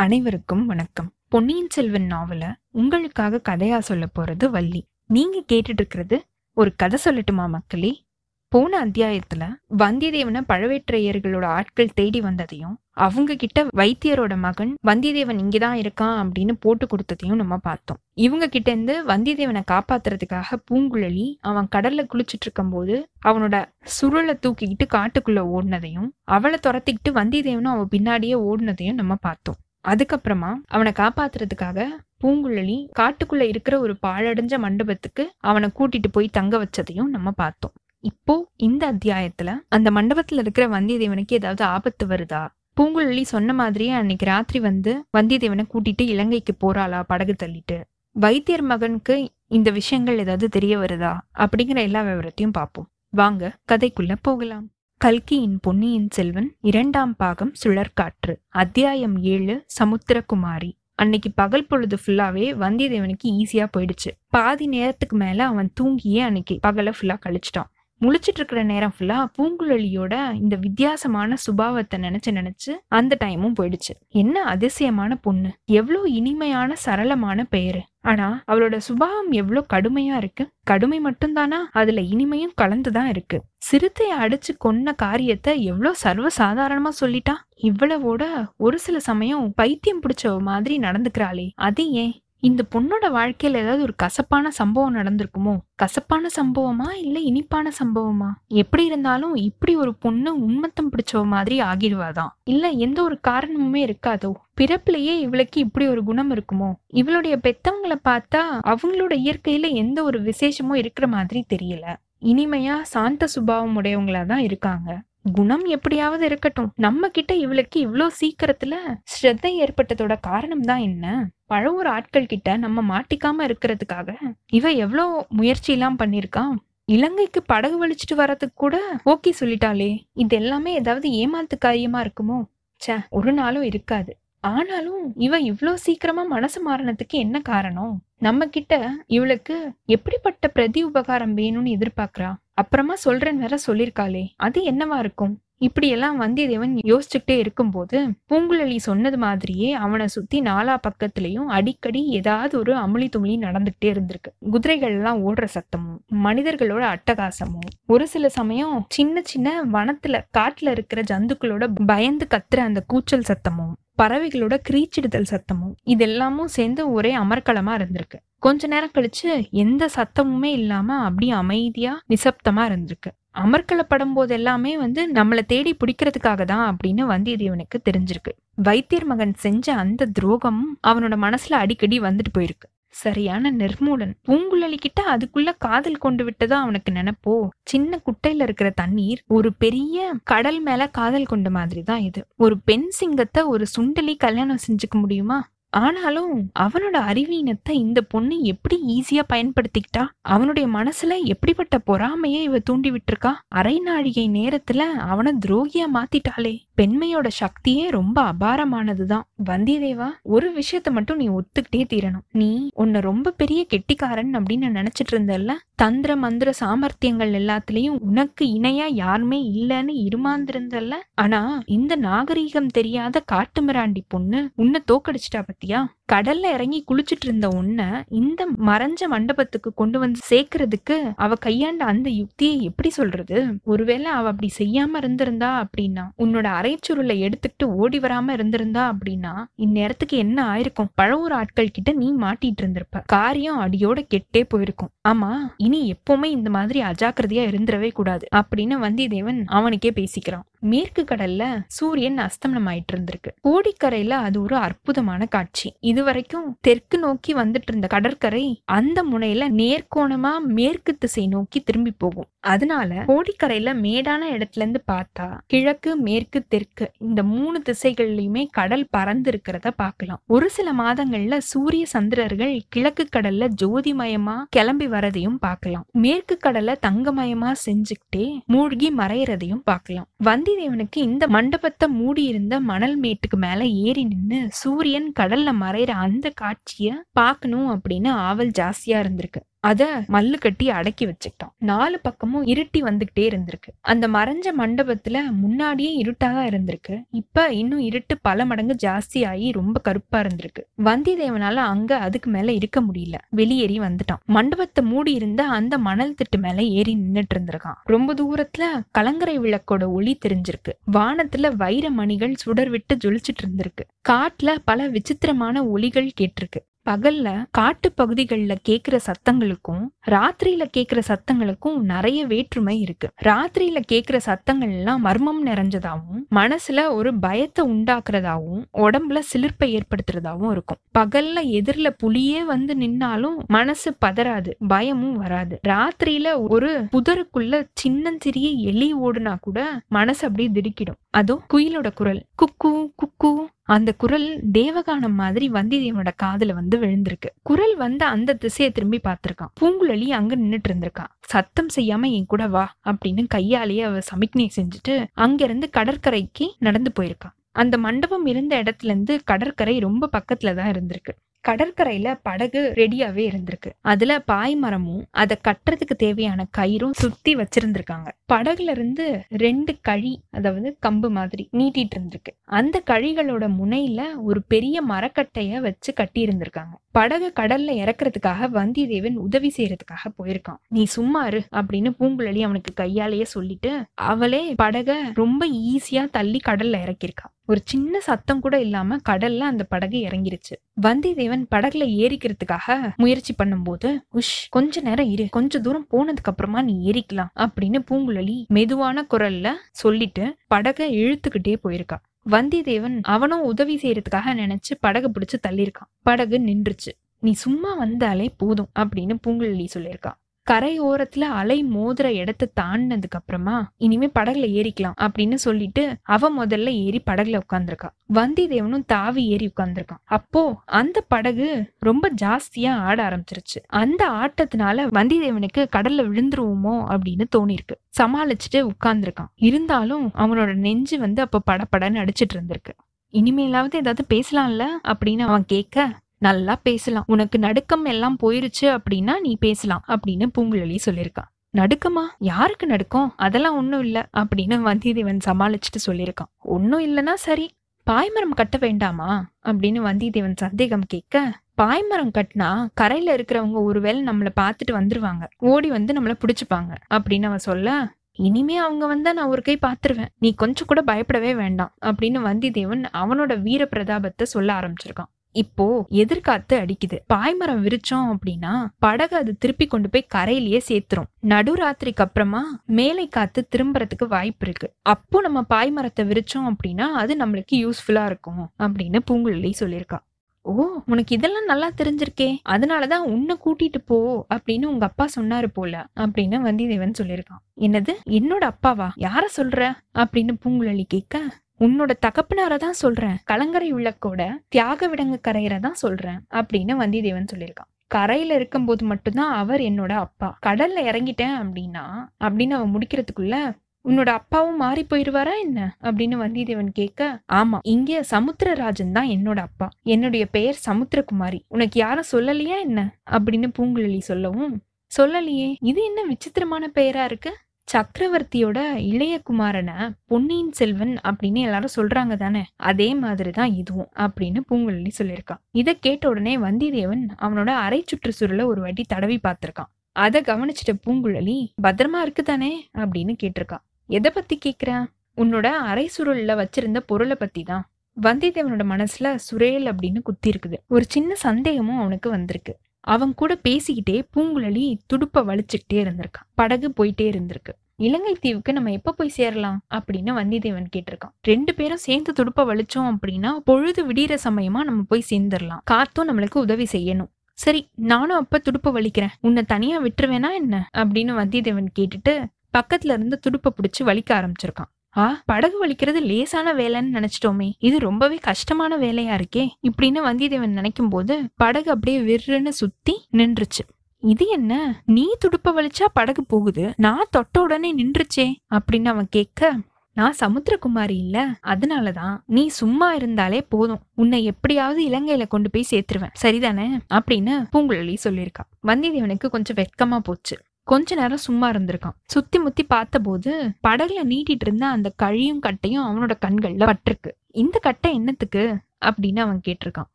அனைவருக்கும் வணக்கம். பொன்னியின் செல்வன் நாவல உங்களுக்காக கதையா சொல்ல போறது வள்ளி. நீங்க கேட்டுட்டு இருக்கிறது ஒரு கதை சொல்லட்டுமா மக்களே? போன அத்தியாயத்துல வந்தியத்தேவனை பழவேற்றையர்களோட ஆட்கள் தேடி வந்ததையும் அவங்க கிட்ட வைத்தியரோட மகன் வந்தியத்தேவன் இங்கதான் இருக்கான் அப்படின்னு போட்டு கொடுத்ததையும் நம்ம பார்த்தோம். இவங்க கிட்ட இருந்து வந்தியத்தேவனை காப்பாத்துறதுக்காக பூங்குழலி அவன் கடல்ல குளிச்சுட்டு இருக்கும் போது அவனோட சுருளை தூக்கிக்கிட்டு காட்டுக்குள்ள ஓடினதையும் அவளை துரத்திக்கிட்டு வந்தியத்தேவனும் அவன் பின்னாடியே ஓடினதையும் நம்ம பார்த்தோம். அதுக்கப்புறமா அவனை காப்பாத்துறதுக்காக பூங்குழலி காட்டுக்குள்ள இருக்கிற ஒரு பாழடைஞ்ச மண்டபத்துக்கு அவனை கூட்டிட்டு போய் தங்க வச்சதையும் நம்ம பார்த்தோம். இப்போ இந்த அத்தியாயத்துல அந்த மண்டபத்துல இருக்கிற வந்தியத்தேவனுக்கு ஏதாவது ஆபத்து வருதா? பூங்குழலி சொன்ன மாதிரியே அன்னைக்கு ராத்திரி வந்து வந்தியத்தேவனை கூட்டிட்டு இலங்கைக்கு போறாளா படகு தள்ளிட்டு. வைத்தியர் மகனுக்கு இந்த விஷயங்கள் ஏதாவது தெரிய வருதா? அப்படிங்கிற எல்லா விவரத்தையும் பார்ப்போம். வாங்க கதைக்குள்ள போகலாம். கல்கியின் பொன்னியின் செல்வன் இரண்டாம் பாகம் சுழற்காற்று அத்தியாயம் ஏழு சமுத்திரகுமாரி. அன்னைக்கு பகல் பொழுது ஃபுல்லாவே வந்தியத்தேவனுக்கு ஈஸியா போயிடுச்சு. பாதி நேரத்துக்கு மேல அவன் தூங்கியே அன்னைக்கு பகலை ஃபுல்லா கழிச்சிட்டான். முழிச்சிட்டு இருக்கிற நேரம் ஃபுல்லா பூங்குழலியோட இந்த வித்தியாசமான சுபாவத்தை நினைச்சு நினைச்சு அந்த டைமும் போயிடுச்சு. என்ன அதிசயமான பொண்ணு. எவ்வளோ இனிமையான சரளமான பெயரு. ஆனா அவளோட சுபாவம் எவ்வளோ கடுமையா இருக்கு? கடுமை மட்டும்தானா? அதுல இனிமையும் கலந்துதான் இருக்கு. சிறுத்தையை அடிச்சு கொன்ன காரியத்தை எவ்வளோ சர்வசாதாரணமா சொல்லிட்டா? இவ்வளவோட ஒரு சில சமயம் பைத்தியம் பிடிச்ச மாதிரி நடந்துக்கிறாளே அது ஏன்? இந்த பொண்ணோட வாழ்க்கையில ஏதாவது ஒரு கசப்பான சம்பவம் நடந்திருக்குமோ? கசப்பான சம்பவமா இல்ல இனிப்பான சம்பவமா? எப்படி இருந்தாலும் இப்படி ஒரு பொண்ணு உண்மத்தம் பிடிச்சவ மாதிரி ஆகிடுவாதான். இல்ல எந்த ஒரு காரணமுமே இருக்காதோ? பிறப்புலயே இவளுக்கு இப்படி ஒரு குணம் இருக்குமோ? இவளுடைய பெத்தவங்களை பார்த்தா அவங்களோட இயற்கையில எந்த ஒரு விசேஷமும் இருக்கிற மாதிரி தெரியல. இனிமையா சாந்த சுபாவம் உடையவங்களா தான் இருக்காங்க. குணம் எப்படியாவது இருக்கட்டும். நம்ம கிட்ட இவளுக்கு இவ்வளோ சீக்கிரத்துல ஸ்ரத்தை ஏற்பட்டதோட காரணம் தான் என்ன? பழவூர் ஆட்கள் கிட்ட நம்ம மாட்டிக்காம இருக்கிறதுக்காக இவ எவ்வளோ முயற்சி எல்லாம் பண்ணிருக்கான் இலங்கைக்கு படகு வலிச்சிட்டு வர்றதுக்கு கூட ஓகே சொல்லிட்டாளே. இது எல்லாமே ஏதாவது ஏமாத்து காரியமா இருக்குமோ? ச்சே ஒரு நாளும் இருக்காது. ஆனாலும் இவ இவ்வளோ சீக்கிரமா மனசு மாறினதுக்கு என்ன காரணம்? நம்ம கிட்ட இவளுக்கு எப்படிப்பட்ட பிரதி உபகாரம் வேணும்னு எதிர்பார்க்கறா? அப்புறமா சொல்றேன்னு வேற சொல்லிருக்காளே அது என்னவா இருக்கும்? இப்படி எல்லாம் வந்தியத்தேவன் யோசிச்சுக்கிட்டே இருக்கும்போது பூங்குழலி சொன்னது மாதிரியே அவனை சுத்தி நாலா பக்கத்துலயும் அடிக்கடி ஏதாவது ஒரு அமுளி துமளி நடந்துகிட்டே இருந்திருக்கு. குதிரைகள் எல்லாம் ஓடுற சத்தமும் மனிதர்களோட அட்டகாசமும் ஒரு சில சமயம் சின்ன சின்ன வனத்துல காட்டுல இருக்கிற ஜந்துக்களோட பயந்து கத்துற அந்த கூச்சல் சத்தமும் பறவைகளோட கிரீச்சிடுதல் சத்தமும் இதெல்லாமும் சேர்ந்து ஒரே அமர்க்களமா இருந்திருக்கு. கொஞ்ச நேரம் கழிச்சு எந்த சத்தமுமே இல்லாம அப்படியே அமைதியா நிசப்தமா இருந்திருக்கு. அமர்க்களப்படும் போது எல்லாமே வந்து நம்மளை தேடி பிடிக்கிறதுக்காக தான் அப்படின்னு வந்தியத்தேவனுக்கு தெரிஞ்சிருக்கு. வைத்தியர் மகன் செஞ்ச அந்த துரோகமும் அவனோட மனசுல அடிக்கடி வந்துட்டு போயிருக்கு. சரியான நிர்மூலன். பூங்குழலி கிட்ட அதுக்குள்ள காதல் கொண்டு விட்டதா அவனுக்கு நினைப்போ? சின்ன குட்டையில இருக்கிற தண்ணீர் ஒரு பெரிய கடல் மேல காதல் கொண்ட மாதிரி தான் இது. ஒரு பெண் சிங்கத்தை ஒரு சுண்டலி கல்யாணம் செஞ்சுக்க முடியுமா? ஆனாலும் அவனோட அறிவீனத்தை இந்த பொண்ணு எப்படி ஈஸியா பயன்படுத்திக்கிட்டா? அவனுடைய மனசுல எப்படிப்பட்ட பொறாமையை இவ தூண்டி விட்டுருக்கா? அரை நாழிகை நேரத்துல அவனை துரோகியா மாத்திட்டாளே. பெண்மையோட சக்தியே ரொம்ப அபாரமானதுதான். வந்தியதேவா ஒரு விஷயத்த மட்டும் நீ ஒத்துக்கிட்டே தீரணும். நீ உன்னை ரொம்ப பெரிய கெட்டிக்காரன் அப்படின்னு நினைச்சிட்டு இருந்தல்ல தந்திர மந்திர சாமர்த்தியங்கள் எல்லாத்துலயும் உனக்கு இணையா யாருமே இல்லைன்னு இருமாந்திருந்தல்ல ஆனா இந்த நாகரீகம் தெரியாத காட்டு மிராண்டி பொண்ணு உன்னை தோக்கடிச்சிட்டா பத்தியா? கடல்ல இறங்கி குளிச்சிட்டு இருந்த உன்னை இந்த மறைஞ்ச மண்டபத்துக்கு கொண்டு வந்து சேர்க்கறதுக்கு அவ கையாண்ட அந்த யுக்தியை எப்படி சொல்றது? ஒருவேளை அவ அப்படி செய்யாம இருந்திருந்தா அப்படின்னா உன்னோட அரைச்சுருளை எடுத்துக்கிட்டு ஓடி வராம இருந்திருந்தா அப்படின்னா இந்நேரத்துக்கு என்ன ஆயிருக்கும்? பழவூர் ஆட்கள் கிட்ட நீ மாட்டிட்டு இருந்திருப்ப. காரியம் அடியோட கெட்டே போயிருக்கும். ஆமா இனி எப்பவுமே இந்த மாதிரி அஜாக்கிரதையா இருந்துடவே கூடாது. அப்படின்னு வந்தியத்தேவன் அவனுக்கே பேசிக்கிறான். மேற்கு கடல்ல சூரியன் அஸ்தமனம் ஆயிட்டு இருந்திருக்கு கோடிக்கரையில அது ஒரு அற்புதமான காட்சி. இதுவரைக்கும் தெற்கு நோக்கி வந்துட்டு இருந்த கடற்கரை அந்த முனையில நேர்கோணமா மேற்கு திசை நோக்கி திரும்பி போகும். அதனால கோடிக்கரையில மேடான இடத்துல இருந்து பார்த்தா கிழக்கு மேற்கு தெற்கு இந்த மூணு திசைகள்லயுமே கடல் பறந்து இருக்கிறத பார்க்கலாம். ஒரு சில மாதங்கள்ல சூரிய சந்திரர்கள் கிழக்கு கடல்ல ஜோதிமயமா கிளம்பி வரதையும் பார்க்கலாம். மேற்கு கடலை தங்கமயமா செஞ்சுக்கிட்டே மூழ்கி மறையறதையும் பார்க்கலாம். வந்திதேவனுக்கு இந்த மண்டபத்தை மூடி இருந்த மணல் மேட்டுக்கு மேல ஏறி நின்னு சூரியன் கடல்ல மறையிற அந்த காட்சிய பார்க்கணும் அப்படின்னு ஆவல் ஜாஸ்தியா இருந்திருக்கு. அதை மல்லு கட்டி அடக்கி வச்சுக்கிட்டான் நாலு பக்கமும் இருட்டி வந்துகிட்டே இருந்திருக்கு. அந்த மறைஞ்ச மண்டபத்துல முன்னாடியே இருட்டாக இருந்திருக்கு. இப்ப இன்னும் இருட்டு பல மடங்கு ஜாஸ்தி ஆகி ரொம்ப கருப்பா இருந்திருக்கு. வந்தியத்தேவனால அங்க அதுக்கு மேல இருக்க முடியல. வெளியேறி வந்துட்டான் மண்டபத்தை மூடி இருந்த அந்த மணல் திட்டு மேல ஏறி நின்னுட்டு இருந்திருக்கான். ரொம்ப தூரத்துல கலங்கரை விளக்கோட ஒளி தெரிஞ்சிருக்கு. வானத்துல வைர மணிகள் சுடர் விட்டு ஜொலிச்சிட்டு இருந்திருக்கு. காட்டுல பல விசித்திரமான ஒளிகள் கேட்டிருக்கு. பகல்ல காட்டு பகுதிகளில் கேட்குற சத்தங்களுக்கும் ராத்திரியில கேட்குற சத்தங்களுக்கும் நிறைய வேற்றுமை இருக்கு. ராத்திரியில கேட்குற சத்தங்கள் எல்லாம் மர்மம் நிறைஞ்சதாகவும் மனசுல ஒரு பயத்தை உண்டாக்குறதாகவும் உடம்புல சிலிர்ப்பை ஏற்படுத்துறதாகவும் இருக்கும். பகல்ல எதிரில புலியே வந்து நின்னாலும் மனசு பதறாது பயமும் வராது. ராத்திரியில ஒரு புதருக்குள்ள சின்னஞ்சிறிய எலி ஓடுனா கூட மனசு அப்படியே திடுக்கிடும். அதோ குயிலோட குரல். குக்கு குக்கு. அந்த குரல் தேவகானம் மாதிரி வந்தியத்தேவனோட காதுல வந்து விழுந்திருக்கு. குரல் வந்து அந்த திசையை திரும்பி பார்த்திருக்கான். பூங்குழலி அங்க நின்றுட்டு இருந்திருக்கான் சத்தம் செய்யாம என் கூட வா அப்படின்னு கையாலேயே அவ சமிக்ஞை செஞ்சுட்டு அங்கிருந்து கடற்கரைக்கு நடந்து போயிருக்கான் அந்த மண்டபம் இருந்த இடத்துல இருந்து கடற்கரை ரொம்ப பக்கத்துல தான் இருந்திருக்கு. கடற்கரையில படகு ரெடியாவே இருந்திருக்கு. அதுல பாய் மரமும் அதை கட்டுறதுக்கு தேவையான கயிறும் சுத்தி வச்சிருந்திருக்காங்க. படகுல இருந்து ரெண்டு கழி அதாவது கம்பு மாதிரி நீட்டிட்டு இருந்திருக்கு. அந்த கழிகளோட முனையில ஒரு பெரிய மரக்கட்டைய வச்சு கட்டி இருந்திருக்காங்க படகு கடல்ல இறக்குறதுக்காக வந்தியத்தேவன் உதவி செய்யறதுக்காக போயிருக்கான். நீ சும்மா இரு அப்படின்னு பூங்குழலி அவனுக்கு கையாலேயே சொல்லிட்டு அவளே படக ரொம்ப ஈஸியா தள்ளி கடல்ல இறக்கியிருக்கா. ஒரு சின்ன சத்தம் கூட இல்லாம கடல்ல அந்த படகு இறங்கிருச்சு. வந்தியத்தேவன் படகுல ஏறிக்கிறதுக்காக முயற்சி பண்ணும்போது உஷ் கொஞ்ச நேரம் இரு கொஞ்ச தூரம் போனதுக்கு அப்புறமா நீ ஏறிக்கலாம் அப்படின்னு பூங்குழலி மெதுவான குரல்ல சொல்லிட்டு படகை இழுத்துக்கிட்டே போயிருக்கா. வந்தியத்தேவன் அவனும் உதவி செய்யறதுக்காக நினைச்சு படகு பிடிச்சு தள்ளியிருக்கான். படகு நின்றுச்சு. நீ சும்மா வந்தாலே போதும் அப்படின்னு பூங்குழலி சொல்லியிருக்கான் கரை ஓரத்துல அலை மோதுற இடத்த தாண்டினதுக்கு அப்புறமா இனிமே படகுல ஏறிக்கலாம் அப்படின்னு சொல்லிட்டு அவ முதல்ல ஏறி படகுல உட்காந்துருக்கா வந்தியத்தேவனும் தாவி ஏறி உட்காந்துருக்கான் அப்போ அந்த படகு ரொம்ப ஜாஸ்தியா ஆட ஆரம்பிச்சிருச்சு. அந்த ஆட்டத்தினால வந்தியத்தேவனுக்கு கடல்ல விழுந்துருவோமோ அப்படின்னு தோணிருக்கு. சமாளிச்சுட்டு உட்காந்துருக்கான் இருந்தாலும் அவனோட நெஞ்சு வந்து அப்ப படபடன்னு அடிச்சிட்டு இருந்திருக்கு. இனிமேலாவது ஏதாவது பேசலாம்ல அப்படின்னு அவன் கேட்க நல்லா பேசலாம். உனக்கு நடுக்கம் எல்லாம் போயிருச்சு அப்படின்னா நீ பேசலாம் அப்படின்னு பூங்குழலி சொல்லியிருக்கான் நடுக்கமா? யாருக்கு நடுக்கம்? அதெல்லாம் ஒன்றும் இல்ல அப்படின்னு வந்தியத்தேவன் சமாளிச்சுட்டு சொல்லியிருக்கான். ஒன்னும் இல்லைன்னா சரி பாய்மரம் கட்ட வேண்டாமா? அப்படின்னு வந்தியத்தேவன் சந்தேகம் கேட்க பாய்மரம் கட்டினா கரையில இருக்கிறவங்க ஒருவேளை நம்மள பார்த்துட்டு வந்துருவாங்க. ஓடி வந்து நம்மள பிடிச்சிப்பாங்க அப்படின்னு அவன் சொல்ல இனிமே அவங்க வந்தா நான் ஒரு கை பார்த்துருவேன். நீ கொஞ்சம் கூட பயப்படவே வேண்டாம். அப்படின்னு வந்தியத்தேவன் அவனோட வீர பிரதாபத்தை சொல்ல ஆரம்பிச்சிருக்கான். இப்போ எதிர்காத்து அடிக்குது. பாய்மரம் விரிச்சோம் அப்படின்னா படகு அது திருப்பி கொண்டு போய் கரையிலேயே சேர்த்துரும். நடுராத்திரிக்கு அப்புறமா மேலை காத்து திரும்புறதுக்கு வாய்ப்பு இருக்கு. அப்போ நம்ம பாய்மரத்தை விரிச்சோம் அப்படின்னா அது நம்மளுக்கு யூஸ்ஃபுல்லா இருக்கும் அப்படின்னு பூங்குழலி சொல்லியிருக்கா. ஓ உனக்கு இதெல்லாம் நல்லா தெரிஞ்சிருக்கே. அதனாலதான் உன்னை கூட்டிட்டு போ அப்படின்னு உங்க அப்பா சொன்னாரு போல அப்படின்னு வந்திதேவன் சொல்லியிருக்கான். என்னது? என்னோட அப்பாவா? யார சொல்ற? அப்படின்னு பூங்குழலி கேட்க உன்னோட தகப்பனார தான் சொல்றேன். கலங்கரை விளக்கோட தியாக விடங்கு கரையரை தான் சொல்றேன் அப்படின்னு வந்தியத்தேவன் சொல்லியிருக்கான். கரையில இருக்கும்போது மட்டும்தான் அவர் என்னோட அப்பா. கடல்ல இறங்கிட்டேன் அப்படின்னா அப்படின்னு அவன் முடிக்கிறதுக்குள்ள உன்னோட அப்பாவும் மாறி போயிருவாரா என்ன? அப்படின்னு வந்தியத்தேவன் கேட்க ஆமா இங்க சமுத்திரராஜன் தான் என்னோட அப்பா. என்னுடைய பெயர் சமுத்திரகுமாரி. உனக்கு யாரும் சொல்லலையா என்ன? அப்படின்னு பூங்குழலி சொல்லவும் சொல்லலையே. இது என்ன விசித்திரமான பெயரா இருக்கு? சக்கரவர்த்தியோட இளைய குமாரனை பொன்னியின் செல்வன் அப்படின்னு எல்லாரும் சொல்றாங்க தானே? அதே மாதிரிதான் இதுவும் அப்படின்னு பூங்குழலி சொல்லியிருக்கான் இதை கேட்ட உடனே வந்தியத்தேவன் அவனோட அரை சுற்றுச்சூழல ஒரு வாட்டி தடவி பார்த்திருக்கான். அதை கவனிச்சிட்ட பூங்குழலி பத்திரமா இருக்கு தானே? அப்படின்னு கேட்டிருக்கான் எதை பத்தி கேக்குற உன்னோட அரை சுருள்ல வச்சிருந்த பொருளை பத்தி தான். வந்தியத்தேவனோட மனசுல சுரேல் அப்படின்னு குத்தி இருக்குது. ஒரு சின்ன சந்தேகமும் அவனுக்கு வந்திருக்கு. அவன் கூட பேசிக்கிட்டே பூங்குழலி துடுப்பை வலிச்சுக்கிட்டே இருந்திருக்கான் படகு போயிட்டே இருந்திருக்கு. இலங்கை தீவுக்கு நம்ம எப்ப போய் சேரலாம்? அப்படின்னு வந்தியத்தேவன் கேட்டிருக்கான். ரெண்டு பேரும் சேர்ந்து துடுப்ப வலிச்சோம் அப்படின்னா பொழுது விடிகிற சமயமா நம்ம போய் சேர்ந்துடலாம். காத்தும் நம்மளுக்கு உதவி செய்யணும். சரி நானும் அப்ப துடுப்ப வலிக்கிறேன். உன்னை தனியா விட்டுருவேனா என்ன? அப்படின்னு வந்தியத்தேவன் கேட்டுட்டு பக்கத்துல இருந்து துடுப்பை பிடிச்சி வலிக்க ஆரம்பிச்சிருக்கான். ஆ? படகு வலிக்கிறது லேசான வேலைன்னு நினைச்சிட்டோமே. இது ரொம்பவே கஷ்டமான வேலையா இருக்கே. இப்படின்னு வந்தியத்தேவன் நினைக்கும் போது படகு அப்படியே விருன்னு சுத்தி நின்றுச்சு. இது என்ன? நீ துடுப்ப வலிச்சா படகு போகுது. நான் தொட்ட உடனே நின்றுச்சே அப்படின்னு அவன் கேட்க நான் சமுத்திரகுமாரி இல்ல. அதனாலதான் நீ சும்மா இருந்தாலே போதும். உன்னை எப்படியாவது இலங்கையில கொண்டு போய் சேர்த்துருவேன். சரிதானே? அப்படின்னு பூங்குழலி சொல்லியிருக்கா. வந்தியத்தேவனுக்கு கொஞ்சம் வெட்கமா போச்சு. கொஞ்ச நேரம் சும்மா இருந்திருக்கான். சுத்தி முத்தி பார்த்தபோது படகுல நீட்டிட்டு இருந்த அந்த கழியும் கட்டையும் அவனோட கண்கள்ல பட்டிருக்கு. இந்த கட்டை என்னத்துக்கு? அப்படின்னு அவன் கேட்டிருக்கான்.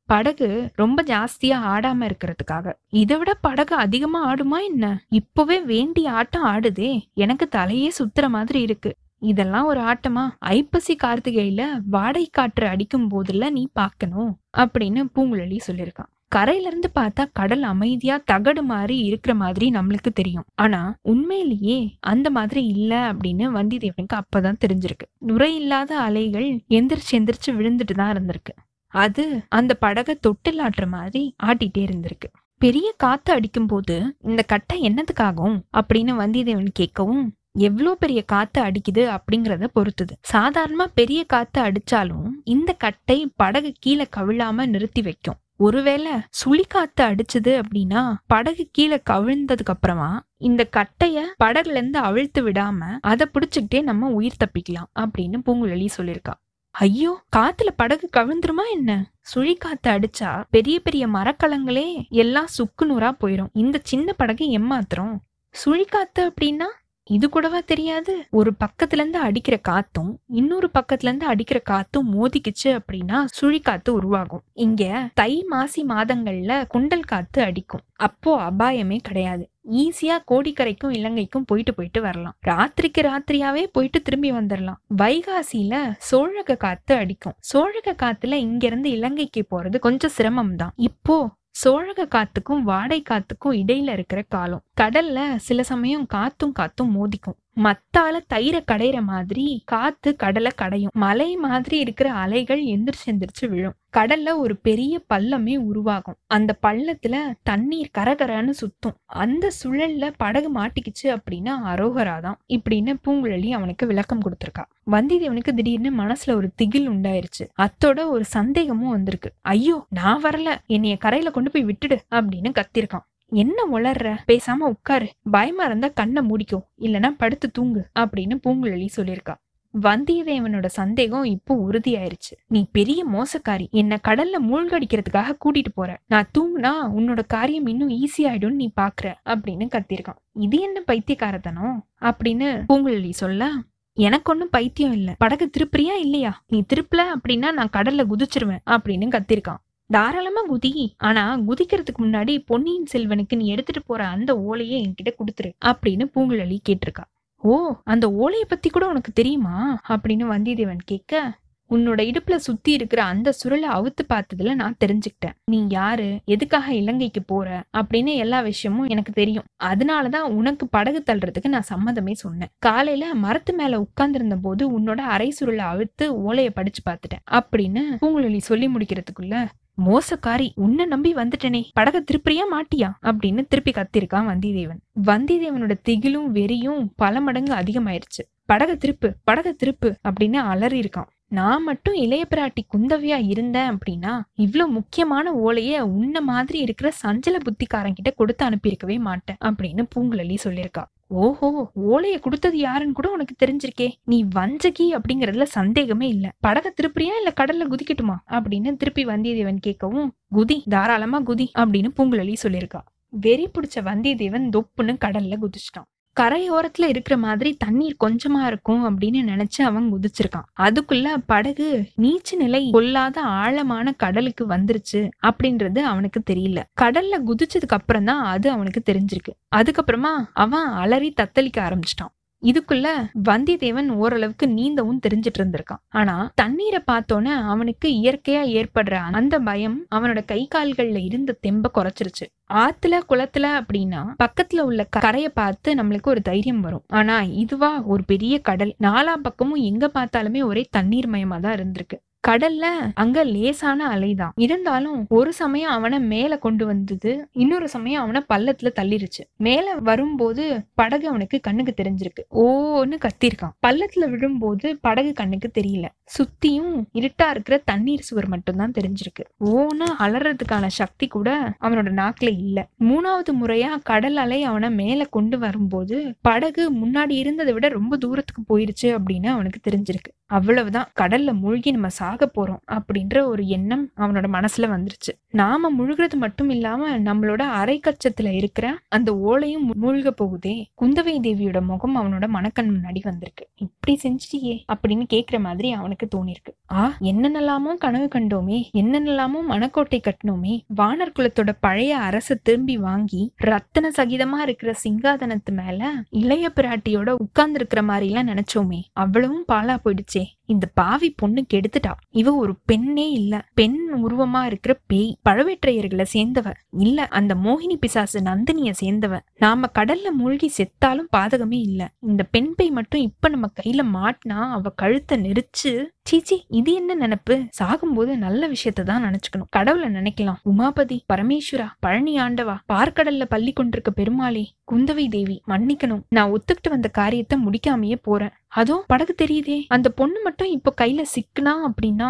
படகு ரொம்ப ஜாஸ்தியா ஆடாம இருக்கிறதுக்காக. இதை விட படகு அதிகமா ஆடுமா என்ன? இப்பவே வேண்டிய ஆட்டம் ஆடுதே. எனக்கு தலையே சுத்துற மாதிரி இருக்கு. இதெல்லாம் ஒரு ஆட்டமா? ஐப்பசி கார்த்திகையில வாடகை காற்று அடிக்கும் போதுல நீ பார்க்கணும். அப்படின்னு பூங்குழலி சொல்லியிருக்கான். கரையிலிருந்து பார்த்தா கடல் அமைதியா தகடு மாதிரி இருக்கிற மாதிரி நம்மளுக்கு தெரியும். ஆனா உண்மையிலேயே அந்த மாதிரி இல்ல அப்படின்னு வந்தியத்தேவனுக்கு அப்பதான் தெரிஞ்சிருக்கு. நுரை இல்லாத அலைகள் எந்திரிச்சு எந்திரிச்சு விழுந்துட்டு தான் இருந்திருக்கு. அது அந்த படகை தொட்டிலாட்டுற மாதிரி ஆட்டிட்டே இருந்திருக்கு. பெரிய காத்து அடிக்கும் போது இந்த கட்டை என்னத்துக்காகும்? அப்படின்னு வந்தியத்தேவன் கேட்கவும் எவ்வளோ பெரிய காத்து அடிக்குது? அப்படிங்கிறத பொறுத்துது. சாதாரணமா பெரிய காத்து அடிச்சாலும் இந்த கட்டை படகு கீழே கவிழாம நிறுத்தி வைக்கும். ஒருவேளை சுழிக்காத்து அடிச்சது அப்படின்னா படகு கீழே கவிழ்ந்ததுக்கு அப்புறமா இந்த கட்டைய படகுல இருந்து அவிழ்த்து விடாம அதை பிடிச்சுக்கிட்டே நம்ம உயிர் தப்பிக்கலாம் அப்படின்னு பூங்குழலி சொல்லியிருக்கா. ஐயோ காத்துல படகு கவிழ்ந்துருமா என்ன? சுழிக்காத்து அடிச்சா பெரிய பெரிய மரக்கலங்களே எல்லாம் சுக்கு நூறா போயிரும். இந்த சின்ன படகு ஏமாத்திரம் சுழிக்காத்து அப்படின்னா இது கூடவா தெரியாது? ஒரு பக்கத்துல இருந்து அடிக்கிற காத்தும் இன்னொரு பக்கத்துல இருந்து அடிக்கிற காத்தும் மோதிக்குச்சு அப்படின்னா சுழிக்காத்து உருவாகும். இங்க தை மாசி மாதங்கள்ல குண்டல் காத்து அடிக்கும். அப்போ அபாயமே கிடையாது. ஈஸியா கோடிக்கரைக்கும் இலங்கைக்கும் போயிட்டு போயிட்டு வரலாம். ராத்திரிக்கு ராத்திரியாவே போயிட்டு திரும்பி வந்துடலாம் வைகாசியில சோழக காத்து அடிக்கும். சோழக காத்துல இங்க இருந்து இலங்கைக்கு போறது கொஞ்சம் சிரமம் தான் இப்போ சோழக காத்துக்கும் வாடை காத்துக்கும் இடையில இருக்கிற காலம். கடல்ல சில சமயம் காத்தும் காத்தும் மோதிக்கும். மத்தால தயிரை கடையிற மாதிரி காத்து கடலை கடையும். மலை மாதிரி இருக்கிற அலைகள் எந்திரிச்சு எந்திரிச்சு விழும். கடல்ல ஒரு பெரிய பள்ளமே உருவாகும். அந்த பள்ளத்துல தண்ணீர் கரகரன்னு சுத்தும். அந்த சுழல்ல படகு மாட்டிக்கிச்சு அப்படின்னா அரோகராதான் இப்படின்னு பூங்குழலி அவனுக்கு விளக்கம் கொடுத்துருக்கா. வந்தியத்தேவனுக்கு திடீர்னு மனசுல ஒரு திகில் உண்டாயிருச்சு. அத்தோட ஒரு சந்தேகமும் வந்திருக்கு. ஐயோ நான் வரல. என்னைய கரையில கொண்டு போய் விட்டுடு அப்படின்னு கத்திருக்கான். என்ன உளர்ற? பேசாம உட்காரு. பயமா இருந்தா கண்ணை முடிக்கும் இல்லனா படுத்து தூங்கு அப்படின்னு பூங்குழலி சொல்லியிருக்கா. வந்தியத்தேவனோட சந்தேகம் இப்போ உறுதியாயிருச்சு. நீ பெரிய மோசக்காரி. என்ன கடல்ல மூழ்கடிக்கிறதுக்காக கூட்டிட்டு போற. நான் தூங்குனா உன்னோட காரியம் இன்னும் ஈஸி ஆயிடும்னு நீ பாக்குற அப்படின்னு கத்திருக்கான் இது என்ன பைத்தியக்காரத்தனம்? அப்படின்னு பூங்குழலி சொல்ல எனக்கு ஒன்றும் பைத்தியம் இல்ல. படகு திருப்புறியா இல்லையா? நீ திருப்பல அப்படின்னா நான் கடல்ல குதிச்சிருவேன் அப்படின்னு கத்திருக்கான் தாராளமா குதி. ஆனா குதிக்கிறதுக்கு முன்னாடி பொன்னியின் செல்வனுக்கு நீ எடுத்துட்டு போற அந்த ஓலையை என்கிட்ட கொடுத்துரு அப்படின்னு பூங்குழலி கேட்டிருக்கா. ஓ அந்த ஓலையை பத்தி கூட உனக்கு தெரியுமா? அப்படின்னு வந்தியத்தேவன் கேட்க உன்னோட இடுப்புல சுத்தி இருக்கிற அந்த சுருளை அவுத்து பார்த்ததுல நான் தெரிஞ்சுக்கிட்டேன். நீ யாரு? எதுக்காக இலங்கைக்கு போற? அப்படின்னு எல்லா விஷயமும் எனக்கு தெரியும். அதனாலதான் உனக்கு படகு தள்ளுறதுக்கு நான் சம்மதமே சொன்னேன். காலையில மரத்து மேல உட்கார்ந்திருந்த போது உன்னோட அரை சுருளை அவுத்து ஓலையை படிச்சு பார்த்துட்டேன். அப்படின்னு பூங்குழலி சொல்லி முடிக்கிறதுக்குள்ள மோசக்காரி உன்னை நம்பி வந்துட்டனே. படக திருப்பியா மாட்டியா? அப்படின்னு திருப்பி கத்திருக்கான் வந்திதேவன் வந்தியத்தேவனோட திகிலும் வெறியும் பல மடங்கு அதிகமாயிருச்சு. படக திருப்பு படக திருப்பு அப்படின்னு அலறி இருக்கான் நான் மட்டும் இளைய பிராட்டி குந்தவியா இருந்தேன் அப்படின்னா இவ்வளவு முக்கியமான ஓலைய உன்ன மாதிரி இருக்கிற சஞ்சல புத்திக்காரங்கிட்ட கொடுத்து அனுப்பியிருக்கவே மாட்டேன் அப்படின்னு பூங்குழலி சொல்லியிருக்கா. ஓஹோ ஓலையை கொடுத்தது யாருன்னு கூட உனக்கு தெரிஞ்சிருக்கே. நீ வஞ்சகி அப்படிங்கறதுல சந்தேகமே இல்ல. படக திருப்பியா இல்ல கடல்ல குதிக்கட்டுமா? அப்படின்னு திருப்பி வந்தியத்தேவன் கேட்கவும் குதி தாராளமா குதி அப்படின்னு பூங்குழலி சொல்லியிருக்கா. வெறி பிடிச்ச வந்தியத்தேவன் தொப்புன்னு கடல்ல குதிச்சிட்டான். கரையோரத்துல இருக்கிற மாதிரி தண்ணீர் கொஞ்சமா இருக்கும் அப்படின்னு நினைச்சு அவன் குதிச்சிருக்கான். அதுக்குள்ள படகு நீச்சு நிலை கொல்லாத ஆழமான கடலுக்கு வந்துருச்சு அப்படின்றது அவனுக்கு தெரியல. கடல்ல குதிச்சதுக்கு அப்புறம் தான் அது அவனுக்கு தெரிஞ்சிருக்கு. அதுக்கப்புறமா அவன் அலறி தத்தளிக்க ஆரம்பிச்சிட்டான். இதுக்குள்ள வந்தியத்தேவன் ஓரளவுக்கு நீந்தவும் தெரிஞ்சிட்டு இருந்திருக்கான். ஆனா தண்ணீரை பார்த்தோன்னே அவனுக்கு இயற்கையா ஏற்படுற அந்த பயம் அவனோட கை கால்கள்ல இருந்த தெம்ப குறைச்சிருச்சு. ஆத்துல குளத்துல அப்படின்னா பக்கத்துல உள்ள கரையை பார்த்து நம்மளுக்கு ஒரு தைரியம் வரும். ஆனா இதுவா ஒரு பெரிய கடல். நாலா பக்கமும் எங்க பார்த்தாலுமே ஒரே தண்ணீர் மயமா தான் இருந்திருக்கு. கடல்ல அங்க லேசான அலைதான். இருந்தாலும் ஒரு சமயம் அவனை மேல கொண்டு வந்தது இன்னொரு சமயம் அவனை பள்ளத்துல தள்ளிருச்சு. மேல வரும்போது படகு அவனுக்கு கண்ணுக்கு தெரிஞ்சிருக்கு. ஓன்னு கத்திருக்கான். பள்ளத்துல விழும்போது படகு கண்ணுக்கு தெரியல. சுத்தியும் இருட்டா இருக்கிற தண்ணீர் சுவர் மட்டும்தான் தெரிஞ்சிருக்கு. ஓன்னு அலறதுக்கான சக்தி கூட அவனோட நாக்குல இல்ல. மூணாவது முறையா கடல் அலை அவனை மேல கொண்டு வரும்போது படகு முன்னாடி இருந்ததை விட ரொம்ப தூரத்துக்கு போயிருச்சு அப்படின்னு அவனுக்கு தெரிஞ்சிருக்கு. அவ்வளவுதான். கடல்ல மூழ்கி நம்ம சாக போறோம் அப்படின்ற ஒரு எண்ணம் அவனோட மனசுல வந்துருச்சு. நாம முழுகிறது மட்டும் இல்லாம நம்மளோட அரைக்கச்சத்துல இருக்கிற அந்த ஓலையும் மூழ்க போகுதே குந்தவை தேவியோட முகம் அவனோட மனக்கண் முன்னாடி வந்திருக்கு. இப்படி செஞ்சிட்டியே அப்படின்னு கேக்குற மாதிரி அவனுக்கு தோணிருக்கு. ஆ என்னென்னலாமோ கனவு கண்டோமே என்னென்னலாமோ மணக்கோட்டை கட்டினோமே வானர் குலத்தோட பழைய அரச திரும்பி வாங்கி ரத்தன சகிதமா இருக்கிற சிங்காதனத்து மேல இளைய பிராட்டியோட உட்கார்ந்து இருக்கிற மாதிரி எல்லாம் நினைச்சோமே அவ்வளவும் பாலா போயிடுச்சே. இந்த பாவி பொண்ணு கெடுத்துட்டா. இவ ஒரு பெண்ணே இல்ல. பெண் உருவமா இருக்கிற பேய். பழவேற்றையர்களை சேர்ந்தவ. இல்ல அந்த மோகினி பிசாசு நந்தினிய சேர்ந்தவ. நாம கடல்ல மூழ்கி செத்தாலும் பாதகமே இல்ல. இந்த பெண் பேய் மட்டும் இப்ப நம்ம கையில மாட்டினா அவ கழுத்தை நெரிச்சு சீச்சி இது என்ன நினைப்பு? சாகும்போது நல்ல விஷயத்தை தான் நினைச்சுக்கணும். கடவுளை நினைக்கலாம். உமாபதி பரமேஸ்வரா பழனி ஆண்டவா பார்க்கடல்ல பள்ளி கொண்டிருக்க பெருமாளே குந்தவை தேவி மன்னிக்கணும். நான் ஒத்துக்கிட்டு வந்த காரியத்தை முடிக்காமையே போறேன். அதோ படகு தெரியுதே. அந்த பொண்ணு மட்டும் இப்போ கையில சிக்குனா அப்படின்னா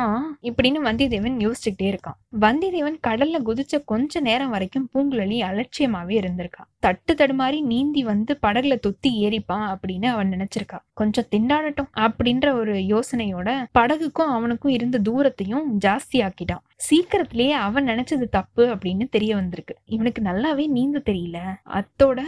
இப்படின்னு வந்தியத்தேவன் யோசிச்சுக்கிட்டே இருக்கான். வந்தியத்தேவன் கடல்ல குதிச்ச கொஞ்ச நேரம் வரைக்கும் பூங்குழலி அலட்சியமாவே இருந்திருக்கா. தட்டு தடுமாறி நீந்தி வந்து படகுல தொத்தி ஏறிப்பான் அப்படின்னு அவன் நினைச்சிருக்கா. கொஞ்சம் திண்டாடட்டும் அப்படின்ற ஒரு யோசனையோட படகுக்கும் அவனுக்கும் இருந்த தூரத்தையும் ஜாஸ்தி ஆக்கிட்டான் சீக்கிரத்திலேயே அவன் நினைச்சது தப்பு அப்படின்னு தெரிய வந்திருக்கு. இவனுக்கு நல்லாவே நீந்த தெரியல. அத்தோட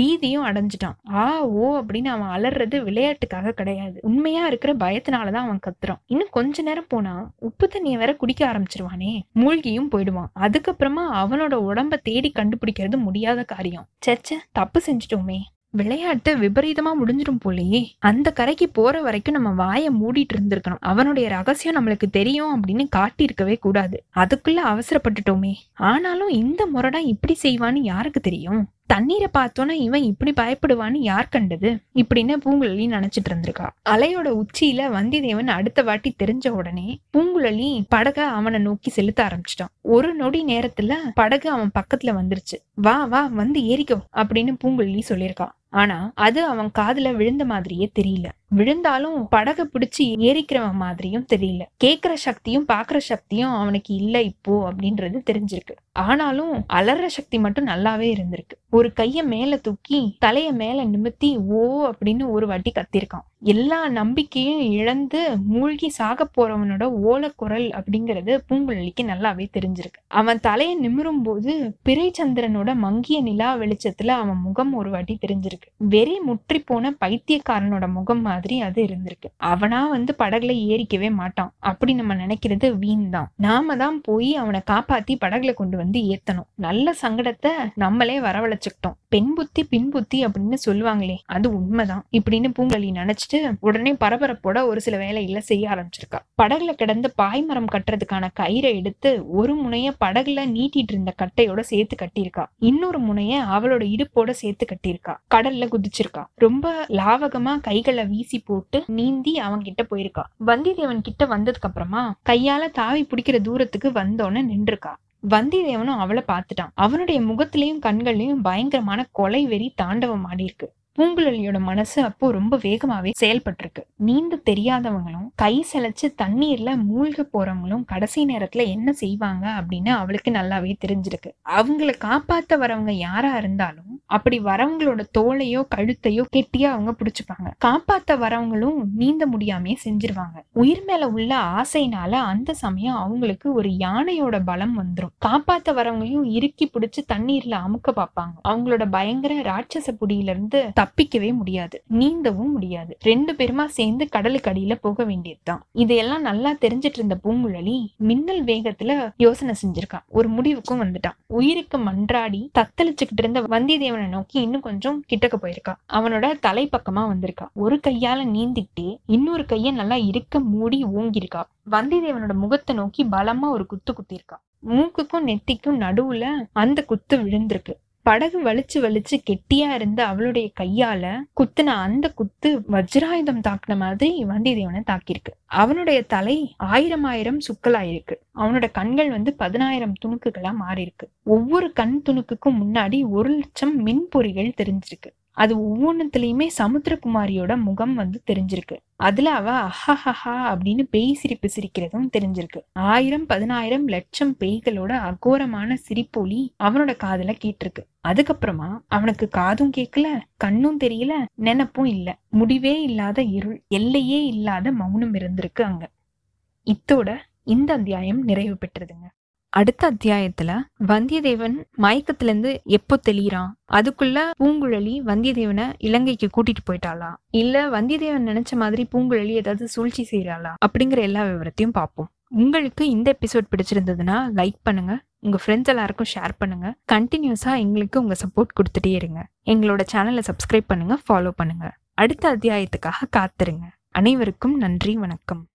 பீதியும் அடைஞ்சிட்டான். ஆ ஓ அப்படின்னு அவன் அலறது விளையாட்டுக்காக கிடையாது. உண்மையா இருக்கிற பயத்தினாலதான் அவன் கத்துறான். இன்னும் கொஞ்ச நேரம் போனா உப்பு தண்ணிய வேற குடிக்க ஆரம்பிச்சிருவானே. மூழ்கியும் போயிடுவான். அதுக்கப்புறமா அவனோட உடம்ப தேடி கண்டுபிடிக்கிறது முடியாத காரியம். சச்ச தப்பு செஞ்சுட்டோமே. விளையாட்டு விபரீதமா முடிஞ்சிடும் போலயே அந்த கரைக்கு போற வரைக்கும் நம்ம வாயை மூடிட்டு இருந்திருக்கணும். அவனுடைய ரகசியம் நம்மளுக்கு தெரியும் அப்படின்னு காட்டியிருக்கவே கூடாது. அதுக்குள்ள அவசரப்பட்டுட்டோமே. ஆனாலும் இந்த முரடா இப்படி செய்வான்னு யாருக்கு தெரியும்? தண்ணீரை பார்த்தோன்னா இவன் இப்படி பயப்படுவான்னு யார் கண்டது? இப்படின்னு பூங்குழலி நினைச்சிட்டு இருந்திருக்கா. அலையோட உச்சியில வந்திதேவன் அடுத்த வாட்டி தெரிஞ்ச உடனே பூங்குழலி படக அவனை நோக்கி செலுத்த ஆரம்பிச்சிட்டான். ஒரு நொடி நேரத்துல படகு அவன் பக்கத்துல வந்துருச்சு. வா வா வந்து ஏறிக்கோ அப்படின்னு பூங்குழலி சொல்லியிருக்கான் ஆனா அது அவன் காதுல விழுந்த மாதிரியே தெரியல. விழுந்தாலும் படக பிடிச்சு ஏறிக்கிறவன் மாதிரியும் தெரியல. கேக்குற சக்தியும் பாக்குற சக்தியும் அவனுக்கு இல்ல இப்போ அப்படின்றது தெரிஞ்சிருக்கு. ஆனாலும் அலற சக்தி மட்டும் நல்லாவே இருந்திருக்கு. ஒரு கைய மேல தூக்கி தலைய மேல நிமித்தி ஓ அப்படின்னு ஒரு வாட்டி கத்திருக்கான். எல்லா நம்பிக்கையும் இழந்து மூழ்கி சாக போறவனோட ஓலக்குரல் அப்படிங்கிறது பூங்குழலிக்கு நல்லாவே தெரிஞ்சிருக்கு. அவன் தலையை நிமிரும் போது பிறைச்சந்திரனோட மங்கிய நிலா வெளிச்சத்துல அவன் முகம் ஒரு வாட்டி தெரிஞ்சிருக்கு. வெறி முற்றி போன பைத்தியக்காரனோட முகம் மாதிரி மாதிரி அது இருந்திருக்கு. அவனா வந்து படகுல ஏறிக்கவே மாட்டான். அப்படி நம்ம நினைக்கிறது வீண் தான். நாம தான் போய் அவனை காப்பாத்தி படகுல கொண்டு வந்து ஏத்தணும். நல்ல சங்கடத்தை நம்மளே வரவழைச்சுக்கிட்டோம். பெண் புத்தி பின் புத்தி அப்படின்னு சொல்லுவாங்களே அது உண்மைதான். இப்படின்னு பூங்கலி நினைச்சிட்டு உடனே பரபரப்போட ஒரு சில வேலைகளை செய்ய ஆரம்பிச்சிருக்கா. படகுல கிடந்த பாய்மரம் கட்டுறதுக்கான கயிறை எடுத்து ஒரு முனைய படகுல நீட்டிட்டு இருந்த கட்டையோட சேர்த்து கட்டியிருக்கா. இன்னொரு முனைய அவளோட இடுப்போட சேர்த்து கட்டியிருக்கா. கடல்ல குதிச்சிருக்கா. ரொம்ப லாவகமா கைகளை வீசி போட்டு நீந்தி அவன் கிட்ட போயிருக்கா. வந்தியத்தேவன் கிட்ட வந்ததுக்கு அப்புறமா கையால தாவி பிடிக்கிற தூரத்துக்கு வந்தோன்னு நின்றுருக்கா வந்தியத்தேவனும் அவளை பார்த்துட்டான். அவனுடைய முகத்திலையும் கண்கள்லையும் பயங்கரமான கொலை வெறி தாண்டவம் ஆடி இருக்கு பூங்குழலியோட மனசு அப்போ ரொம்ப வேகமாவே செயல்பட்டிருக்கு. நீந்த தெரியாதவங்களும் கை செலைச்சு தண்ணீர்ல மூழ்க போறவங்களும் கடைசி நேரத்துல என்ன செய்வாங்க அப்படின்னு அவளுக்கு நல்லாவே தெரிஞ்சிருக்கு. அவங்கள காப்பாத்த வரவங்க யாரா இருந்தாலும் அப்படி வரவங்களோட தோலையோ கழுத்தையோ கெட்டியா அவங்க பிடிச்சிப்பாங்க. காப்பாத்த வரவங்களும் நீந்த முடியாமே செஞ்சிருவாங்க. உயிர் மேல உள்ள ஆசைனால அந்த சமயம் அவங்களுக்கு ஒரு யானையோட பலம் வந்துரும். காப்பாத்த வரவங்களையும் இறுக்கி பிடிச்சு தண்ணீர்ல அமுக்க பார்ப்பாங்க. அவங்களோட பயங்கர ராட்சச புடியில இருந்து தப்பிக்கவே முடியாது நீந்தவும் முடியாது. ரெண்டு பேருமா சேர்ந்து கடலுக்கு அடியில போக வேண்டியதுதான். இதையெல்லாம் நல்லா தெரிஞ்சிட்டு இருந்த பூங்குழலி மின்னல் வேகத்துல யோசனை செஞ்சிருக்கான் ஒரு முடிவுக்கும் வந்துட்டான் உயிருக்கு மன்றாடி தத்தளிச்சுக்கிட்டு இருந்த வந்தியத்தேவனை நோக்கி இன்னும் கொஞ்சம் கிட்டக்க போயிருக்கா. அவனோட தலைப்பக்கமா வந்திருக்கா. ஒரு கையால நீந்திட்டு இன்னொரு கைய நல்லா இருக்க மூடி ஓங்கியிருக்கா. வந்தியத்தேவனோட முகத்தை நோக்கி பலமா ஒரு குத்து குத்திருக்கா மூக்குக்கும் நெத்திக்கும் நடுவுல அந்த குத்து விழுந்திருக்கு. படகு வலிச்சு வலிச்சு கெட்டியா இருந்த அவளுடைய கையால குத்துன அந்த குத்து வஜ்ராயுதம் தாக்குன மாதிரி வந்தியத்தேவனை தாக்கியிருக்கு. அவனுடைய தலை ஆயிரம் ஆயிரம் சுக்கலாயிருக்கு. அவனோட கண்கள் வந்து பதினாயிரம் துணுக்குகளா மாறி இருக்கு ஒவ்வொரு கண் துணுக்குக்கும் முன்னாடி ஒரு லட்சம் மின்பொறிகள் தெரிஞ்சிருக்கு. அது ஒவ்வொன்றுத்துலயுமே சமுத்திரகுமாரியோட முகம் வந்து தெரிஞ்சிருக்கு. அதுல அவ அஹஹஹா அப்படின்னு பேய் சிரிப்பு சிரிக்கிறதும் தெரிஞ்சிருக்கு. ஆயிரம் பதினாயிரம் லட்சம் பேய்களோட அகோரமான சிரிப்பொலி அவனோட காதுல கேட்டிருக்கு. அதுக்கப்புறமா அவனுக்கு காதும் கேட்கல கண்ணும் தெரியல நினப்பும் இல்ல. முடிவே இல்லாத இருள் எல்லையே இல்லாத மௌனம் இருந்திருக்கு அங்க. இத்தோட இந்த அத்தியாயம் நிறைவு பெற்றதுங்க. அடுத்த அத்தியாயத்துல வந்தியத்தேவன் மயக்கத்துல இருந்து எப்போ தெளிறான் அதுக்குள்ள பூங்குழலி வந்தியத்தேவனை இலங்கைக்கு கூட்டிட்டு போயிட்டாளா? இல்ல வந்தியத்தேவன் நினைச்ச மாதிரி பூங்குழலி ஏதாவது சூழ்ச்சி செய்யறாளா அப்படிங்கிற எல்லா விவரத்தையும் பார்ப்போம். உங்களுக்கு இந்த எபிசோட் பிடிச்சிருந்ததுன்னா லைக் பண்ணுங்க. உங்க ஃப்ரெண்ட்ஸ் எல்லாருக்கும் ஷேர் பண்ணுங்க. கண்டினியூஸா எங்களுக்கு உங்க சப்போர்ட் கொடுத்துட்டே இருங்க. எங்களோட சேனலை சப்ஸ்கிரைப் பண்ணுங்க ஃபாலோ பண்ணுங்க. அடுத்த அத்தியாயத்துக்காக காத்துருங்க. அனைவருக்கும் நன்றி வணக்கம்.